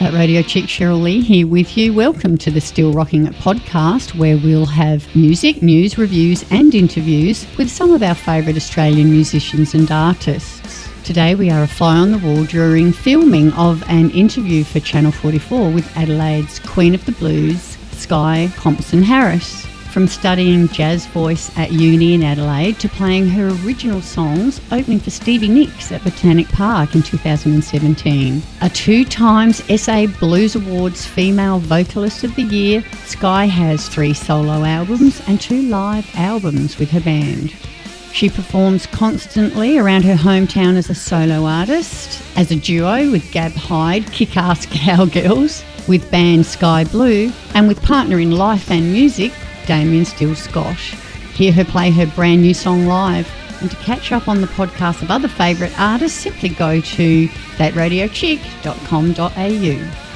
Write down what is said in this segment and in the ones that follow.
That Radio Chick Cheryl Lee here with you. Welcome to the Still Rocking It podcast, where we'll have music, news, reviews, and interviews with some of our favourite Australian musicians and artists. Today we are a fly on the wall during filming of an interview for Channel 44 with Adelaide's Queen of the Blues, Zkye Compson Harris. From studying jazz voice at uni in Adelaide to playing her original songs opening for Stevie Nicks at Botanic Park in 2017. A two times SA Blues Awards Female Vocalist of the Year, Zkye has three solo albums and two live albums with her band. She performs constantly around her hometown as a solo artist, as a duo with Gab Hyde, Kick Ass Cowgirls, with band Sky Blue, and with partner in life and music, Damien Still Scott. Hear her play her brand new song live. And to catch up on the podcast of other favourite artists, simply go to thatradiochick.com.au.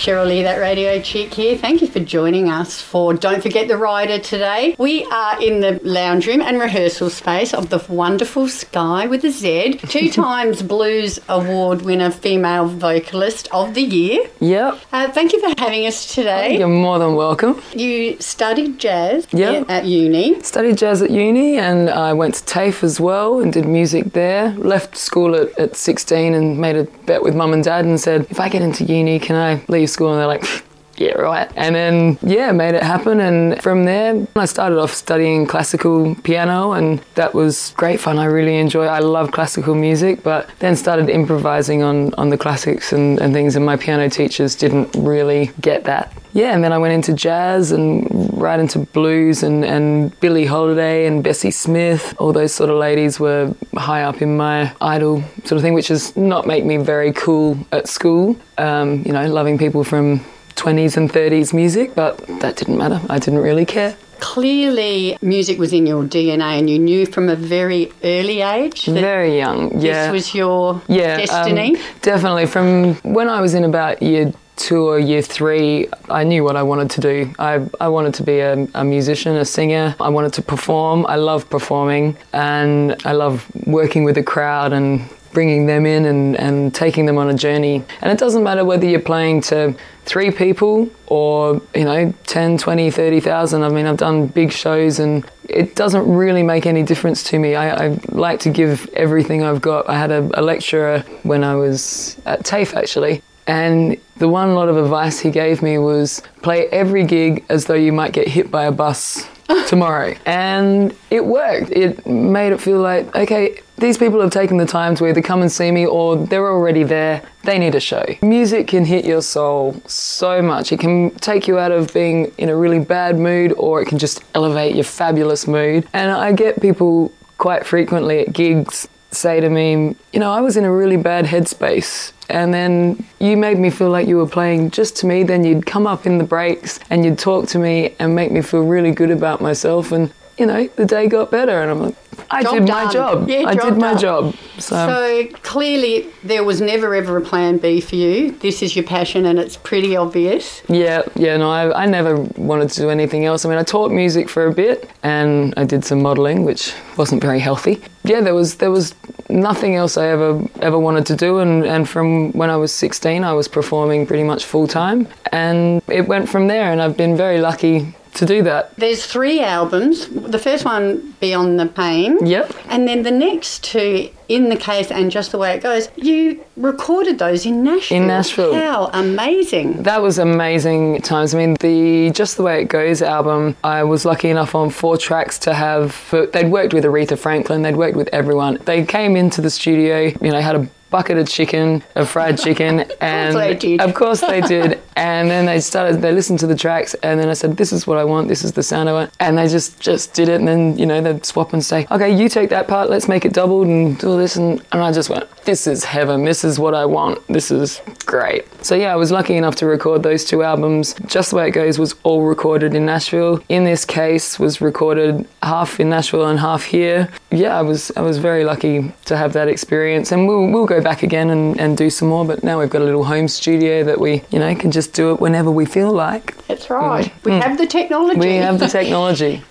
Cheryl Lee, that radio chick here. Thank you for joining us for Don't Forget the Rider today. We are in the lounge room and rehearsal space of the wonderful Zkye with a Z, two times Blues Award winner female vocalist of the year. Yep. Uh, thank you for having us today. You're more than welcome. You studied jazz Yep. at uni. Studied jazz at uni and I went to TAFE as well and did music there. Left school at, at 16 and made a bet with mum and dad and said, if I get into uni, can I leave school? And they're like, yeah, right. And then, yeah, made it happen. And from there, I started off studying classical piano, and that was great fun. I really enjoy. I love classical music, but then started improvising on on the classics and, and things. And my piano teachers didn't really get that. Yeah, and then I went into jazz and right into blues and, and Billie Holiday and Bessie Smith. All those sort of ladies were high up in my idol sort of thing, which does not make me very cool at school. Um, you know, loving people from 20s and 30s music, but that didn't matter. I didn't really care. Clearly, music was in your DNA, and you knew from a very early age that Very young, yeah. this was your yeah, um, destiny. definitely. From when I was in about year two or year three, I knew what I wanted to do. I, I wanted to be a, a musician, a singer. I wanted to perform. I love performing and I love working with a crowd and bringing them in and, and taking them on a journey. And it doesn't matter whether you're playing to three people or, you know, 10, 20, 30,000. I mean, I've done big shows and it doesn't really make any difference to me. I, I like to give everything I've got. I had a, a lecturer when I was at TAFE actually. And the one lot of advice he gave me was play every gig as though you might get hit by a bus tomorrow. And it worked. It made it feel like, okay, these people have taken the time to either come and see me or they're already there. They need a show. Music can hit your soul so much. It can take you out of being in a really bad mood or it can just elevate your fabulous mood. And I get people quite frequently at gigs say to me, you know, I was in a really bad headspace. And then you made me feel like you were playing just to me. Then you'd come up in the breaks and you'd talk to me and make me feel really good about myself. And, you know, the day got better. And I'm like, I Job did my job. Yeah, I job did my done. job. So, So clearly, there was never ever a plan B for you. This is your passion, and it's pretty obvious. yeah, yeah, no, I, I never wanted to do anything else. I mean, I taught music for a bit and I did some modelling, which wasn't very healthy. Yeah, there was there was nothing else I ever ever wanted to do, and, and from when I was 16, I was performing pretty much full time, and it went from there. And I've been very lucky to do that. There's three albums. The first one, Beyond the Pain. Yep. And then the next two, In the Case and Just the Way It Goes, you recorded those in Nashville. In Nashville. How amazing. That was amazing times. I mean, the Just the Way It Goes album, I was lucky enough on four tracks to have. They'd worked with Aretha Franklin, they'd worked with everyone. They came into the studio, you know, had a bucket of chicken, of fried chicken, and of course they did. And then they started. They listened to the tracks, and then I said, "This is what I want. This is the sound I want." And they just just did it. And then you know they'd swap and say, "Okay, you take that part. Let's make it doubled and do all this." And, and I just went, "This is heaven. This is what I want. This is great." So yeah, I was lucky enough to record those two albums. Just the way it goes was all recorded in Nashville. In this case, was recorded half in Nashville and half here. Yeah, I was I was very lucky to have that experience, and we'll we'll go back again and, and do some more. But now we've got a little home studio that we you know can just do it whenever we feel like. That's right. Mm. We have the technology. We have the technology.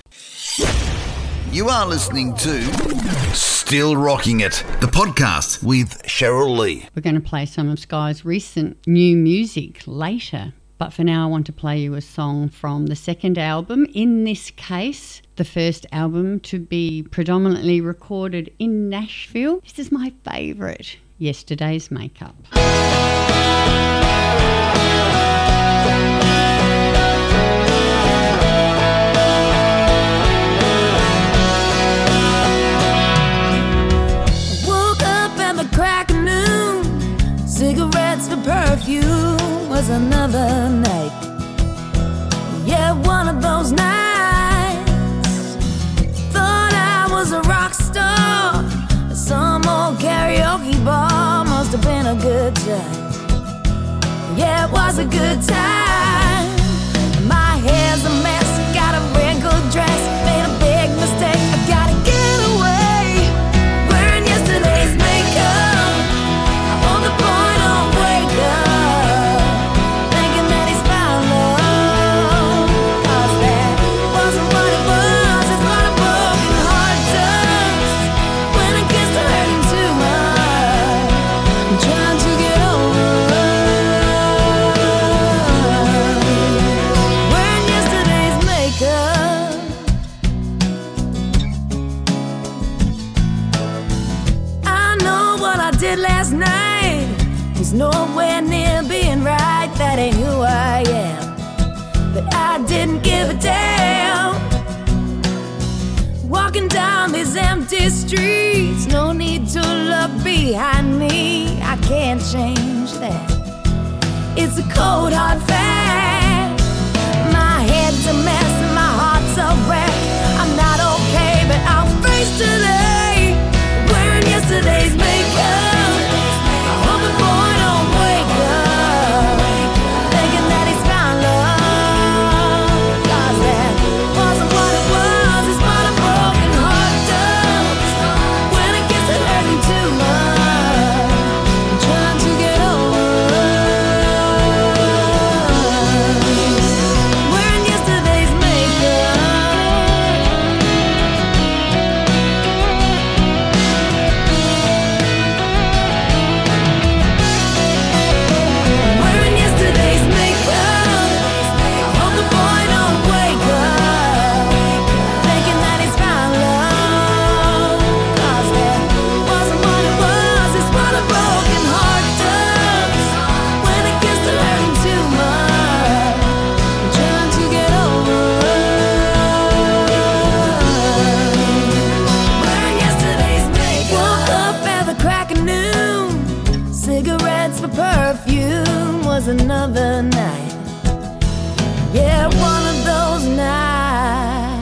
You are listening to Still Rocking It, the podcast with Cheryl Lee. We're going to play some of Zkye's recent new music later. But for now, I want to play you a song from the second album. In this case, the first album to be predominantly recorded in Nashville. This is my favourite, Yesterday's Makeup. Was another night. Yeah, one of those nights. Thought I was a rock star. Some old karaoke bar must have been a good time. Yeah, it was a good time. Streets, no need to look behind me. I can't change that. It's a cold hard fact. My head's a mess and my heart's a wreck. I'm not okay, but I'll face. Wearing night. Yeah, one of those nights.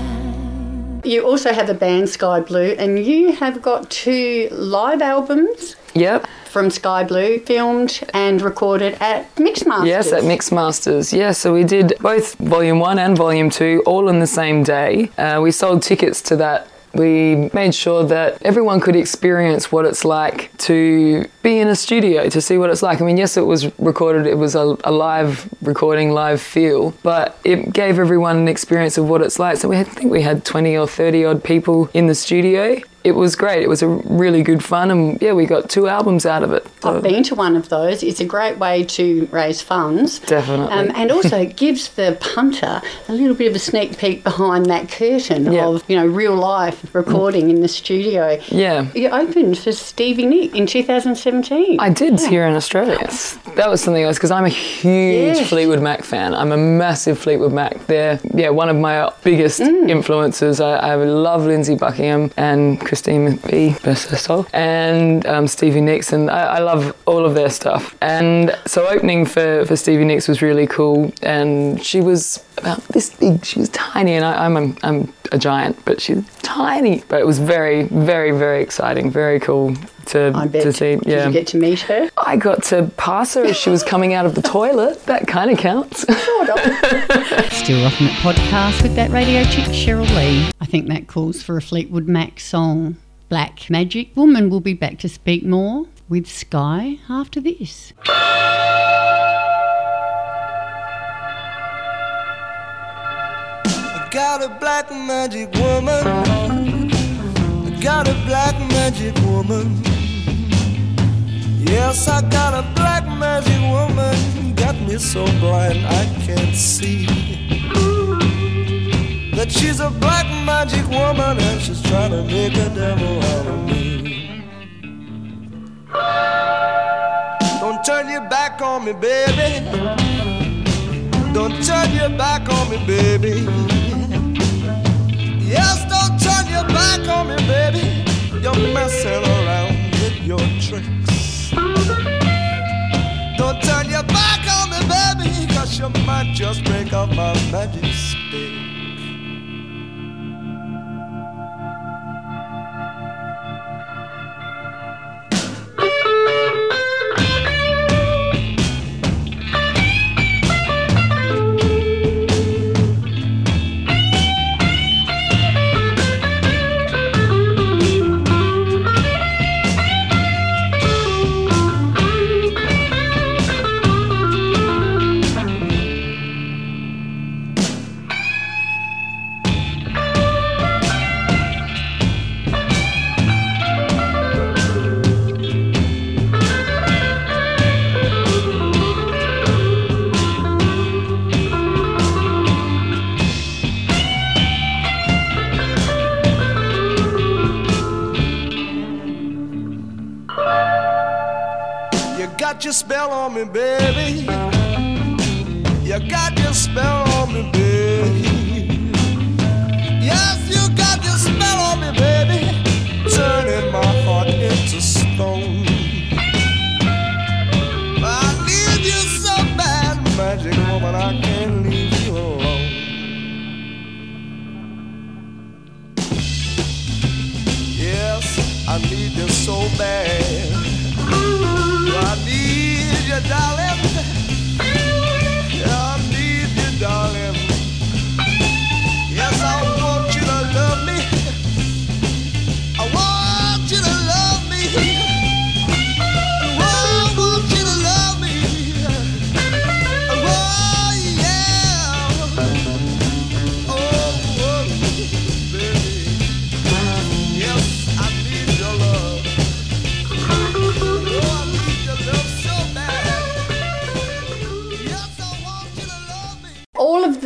You also have a band, Sky Blue, and you have got two live albums Yep. from Sky Blue, filmed and recorded at Mixmasters. Yes, at Mix Masters. Yeah, so we did both Volume 1 and Volume 2 all in the same day. Uh, we sold tickets to that. We made sure that everyone could experience what it's like to be in a studio, to see what it's like. I mean, yes, it was recorded, it was a, a live recording, live feel, but it gave everyone an experience of what it's like. So we had, I think we had 20 or 30 odd people in the studio. It was great. It was a really good fun, and yeah, we got two albums out of it. So- I've been to one of those. It's a great way to raise funds. Definitely. Um, and also it gives the punter a little bit of a sneak peek behind that curtain Yeah. of, you know, real life recording in the studio. Yeah. You opened for Stevie Nick in 2017. I did here in Australia. That was something else because I'm a huge Yeah. Fleetwood Mac fan. I'm a massive Fleetwood Mac. They're yeah one of my biggest Mm. influences. I, I love Lindsey Buckingham and Christine McVie, soul, and um, Stevie Nicks, and I, I love all of their stuff. And so opening for, for Stevie Nicks was really cool, and she was about this big. She was tiny, and I, I'm a, I'm a giant, but she's tiny. But it was very, very, very exciting, very cool to I bet. to see. Did Yeah. you get to meet her? I got to pass her as she was coming out of the toilet. That kind of counts. Sort of. Still Rocking It podcast with that radio chick Cheryl Lee. I think that calls for a Fleetwood Mac song. Black Magic Woman will be back to speak more with Zkye after this. I got a black magic woman. got a black magic woman. Yes, I got a black magic woman. Got me so blind I can't see. That she's a black magic woman and she's trying to make a devil out of me. Don't turn your back on me, baby. Don't turn your back on me, baby. Yes, don't turn your back on me, baby. You're messing around with your tricks. Don't turn your back on me, baby, cause you might just break up my magic stick. Spell on me, baby.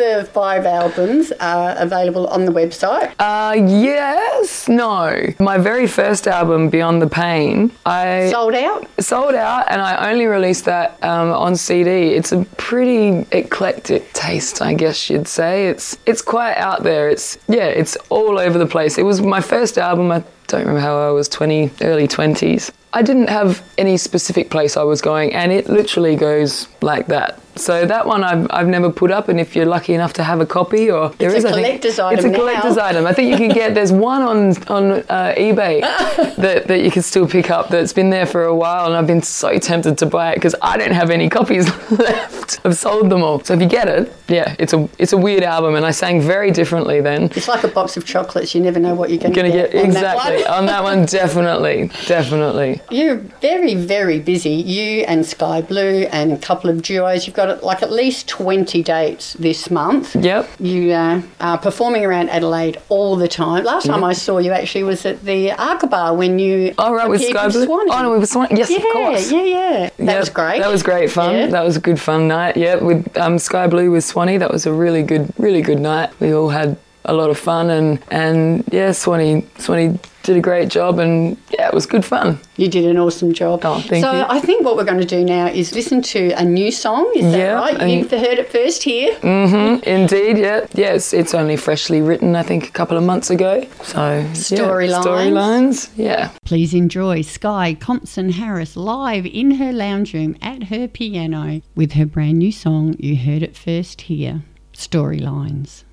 The five albums are available on the website. Uh, yes, no. My very first album, Beyond the Pain, I Sold out. sold out and I only released that um, on CD. It's a pretty eclectic taste, I guess you'd say. It's it's quite out there. It's yeah, it's all over the place. It was my first album. I don't remember how I was 20, early 20s. I didn't have any specific place I was going, and it literally goes like that. So that one I've, I've never put up, and if you're lucky enough to have a copy, or there It's a is, I think- collector's It's item a collector's now. item. I think you can get. There's one on on uh, eBay that, that you can still pick up. That's been there for a while, and I've been so tempted to buy it because I don't have any copies left. I've sold them all. So if you get it, yeah, it's a it's a weird album, and I sang very differently then. It's like a box of chocolates. You never know what you're going to get. on exactly That on that one. Definitely, definitely. You're very, very busy. You and Sky Blue and a couple of duos. You've got like at least 20 dates this month. Yep. You uh, are performing around Adelaide all the time. Last time I saw you actually was at the Arkabar when you Oh right, with Sky Blue. Oh no, with Swanee. Yes, yeah, of course. yeah, yeah. That Yep, was great. That was great fun. Yeah. That was a good fun night. Yeah, with um, Sky Blue with Swanee. That was a really good, really good night. We all had a lot of fun and and yeah, Swanee Swanee did a great job and yeah, it was good fun. You did an awesome job. Oh, thank so you. I think what we're going to do now is listen to a new song. Is that Yeah, right? You've heard it first here. Mm-hmm. Indeed, yeah, yeah. It's, only freshly written, I think, a couple of months ago. So yeah, Storylines. storylines, yeah. Please enjoy Zkye Compson Harris live in her lounge room at her piano with her brand new song. You heard it first here. Storylines.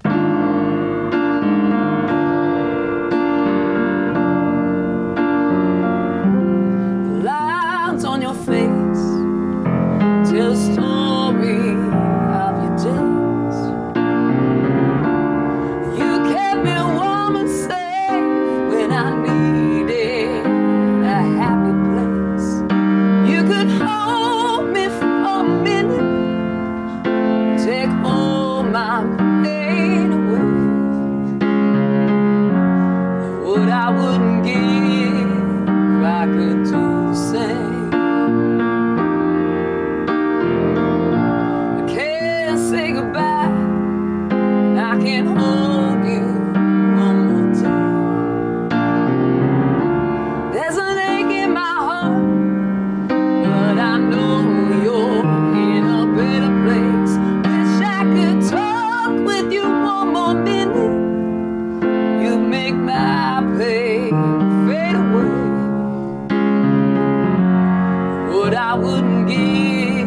What I wouldn't give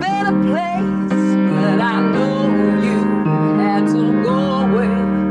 better place, but I know you had to go away.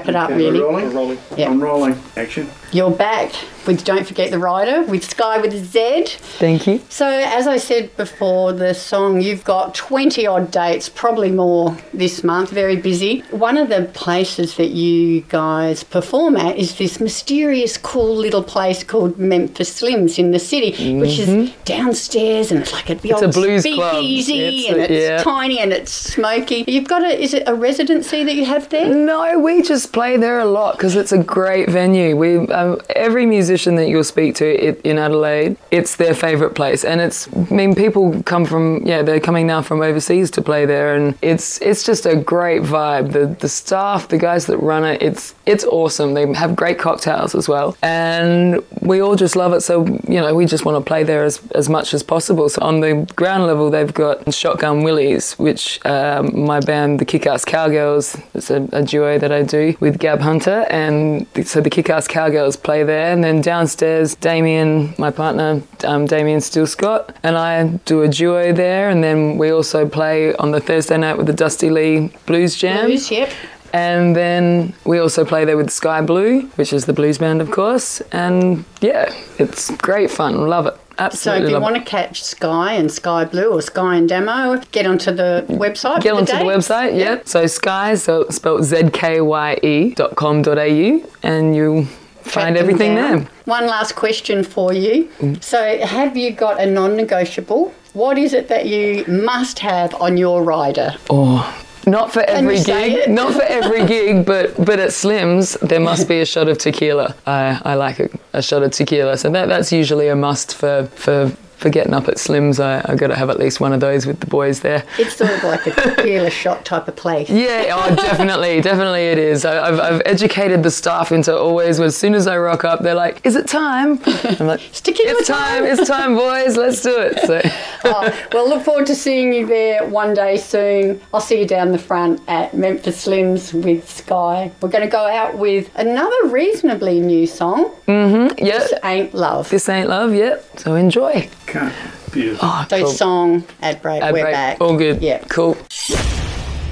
Wrap it up, Okay, really. We're rolling. rolling. Yeah. I'm rolling. Action. You're back with Don't Forget the Rider with Zkye with a Z. Thank you. So, as I said before, the song, you've got 20 odd dates, probably more this month, very busy. One of the places that you guys perform at is this mysterious, cool little place called Memphis Slims in the city, which is downstairs and it's like a big Mm-hmm. It's a old blues club. speakeasy It's and a- it's yeah. tiny and it's smoky. You've got a, is it a residency that you have there? No, we just play there a lot because it's a great venue. We um, every musician that you'll speak to i in Adelaide, it's their favourite place, and it's. I mean, people come from yeah, they're coming now from overseas to play there, and it's it's just a great vibe. The the staff, the guys that run it, it's it's awesome. They have great cocktails as well, and we all just love it. So you know, we just want to play there as as much as possible. So on the ground level, they've got Shotgun Willies, which um, my band, the Kick-Ass Cowgirls, it's a, a duo that I do with Gab Hunter, and so the Kick-Ass Cowgirls play there, and then downstairs, Damien, my partner, um, Damien Still Scott, and I do a duo there, and then we also play on the Thursday night with the Dusty Lee Blues Jam. Blues, yep. And then we also play there with Sky Blue, which is the blues band, of course. And yeah, it's great fun. Love it. So if you want it. to catch Zkye and Sky Blue or Zkye and Demo, get onto the website. Get onto the dates. website, yeah. So Zkye, so spelled Z K Y E dot com dot au, and you'll find everything down. there. One last question for you. Mm. So, have you got a non negotiable? What is it that you must have on your rider? Oh, not for every gig, not for every gig, but but at Slim's there must be a shot of tequila. I I like a, a shot of tequila, so that that's usually a must for for. For getting up at Slim's, I, I got to have at least one of those with the boys there. It's sort of like a tequila shot type of place. Yeah, oh, definitely, definitely it is. I, I've, I've educated the staff into always, as soon as I rock up, they're like, "Is it time?" I'm like, tequila "It's time, time." it's time, boys, let's do it." So, Oh, well, look forward to seeing you there one day soon. I'll see you down the front at Memphis Slims with Zkye. We're going to go out with another reasonably new song. Mm-hmm. Yeah, This ain't love. this ain't love yet, so enjoy. Okay. Beautiful. Oh, so Cool. song ad break. Ad We're break, back. All good. Yeah. Cool.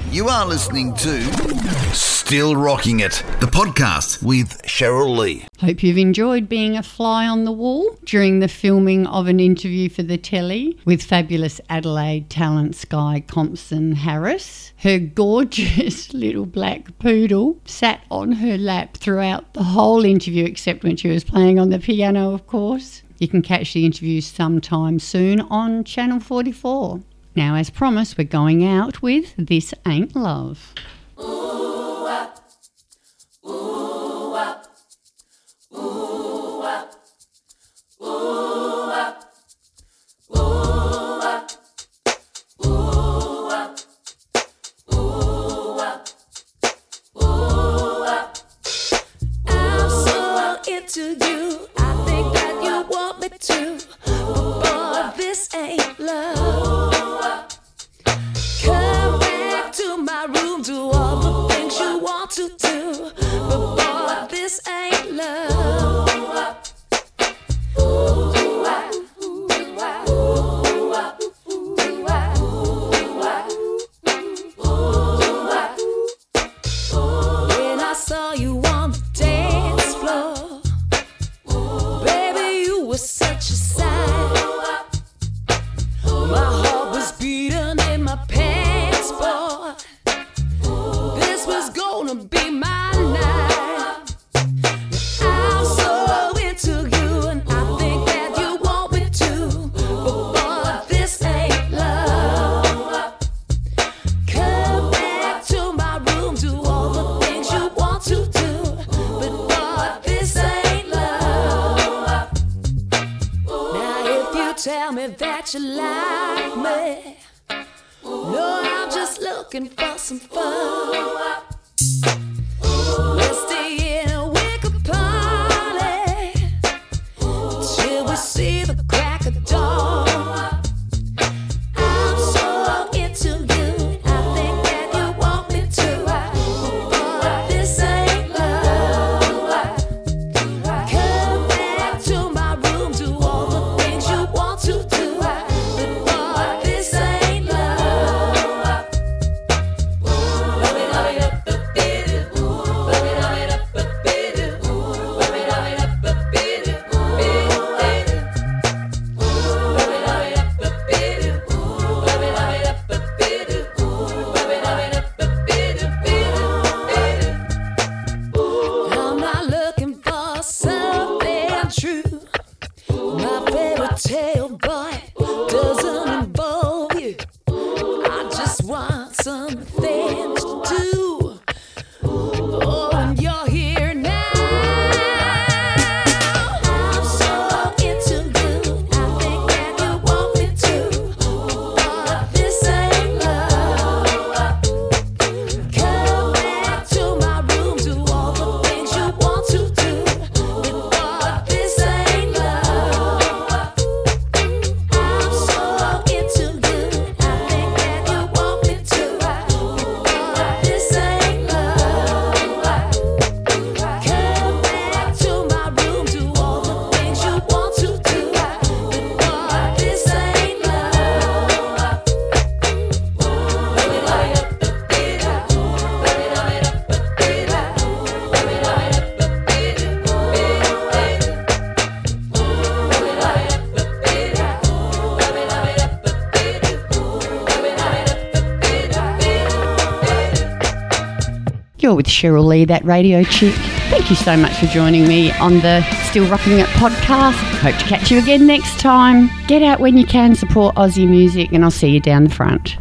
You are listening to Still Rocking It, the podcast with Cheryl Lee. Hope you've enjoyed being a fly on the wall during the filming of an interview for the telly with fabulous Adelaide talent Zkye Compson Harris. Her gorgeous little black poodle sat on her lap throughout the whole interview, except when she was playing on the piano, of course. You can catch the interview sometime soon on Channel 44. Now, as promised, we're going out with This Ain't Love. Ooh, uh. Oh. Cheryl Lee, that radio chick. Thank you so much for joining me on the Still Rocking It podcast. Hope to catch you again next time. Get out when you can, support Aussie music, and I'll see you down the front.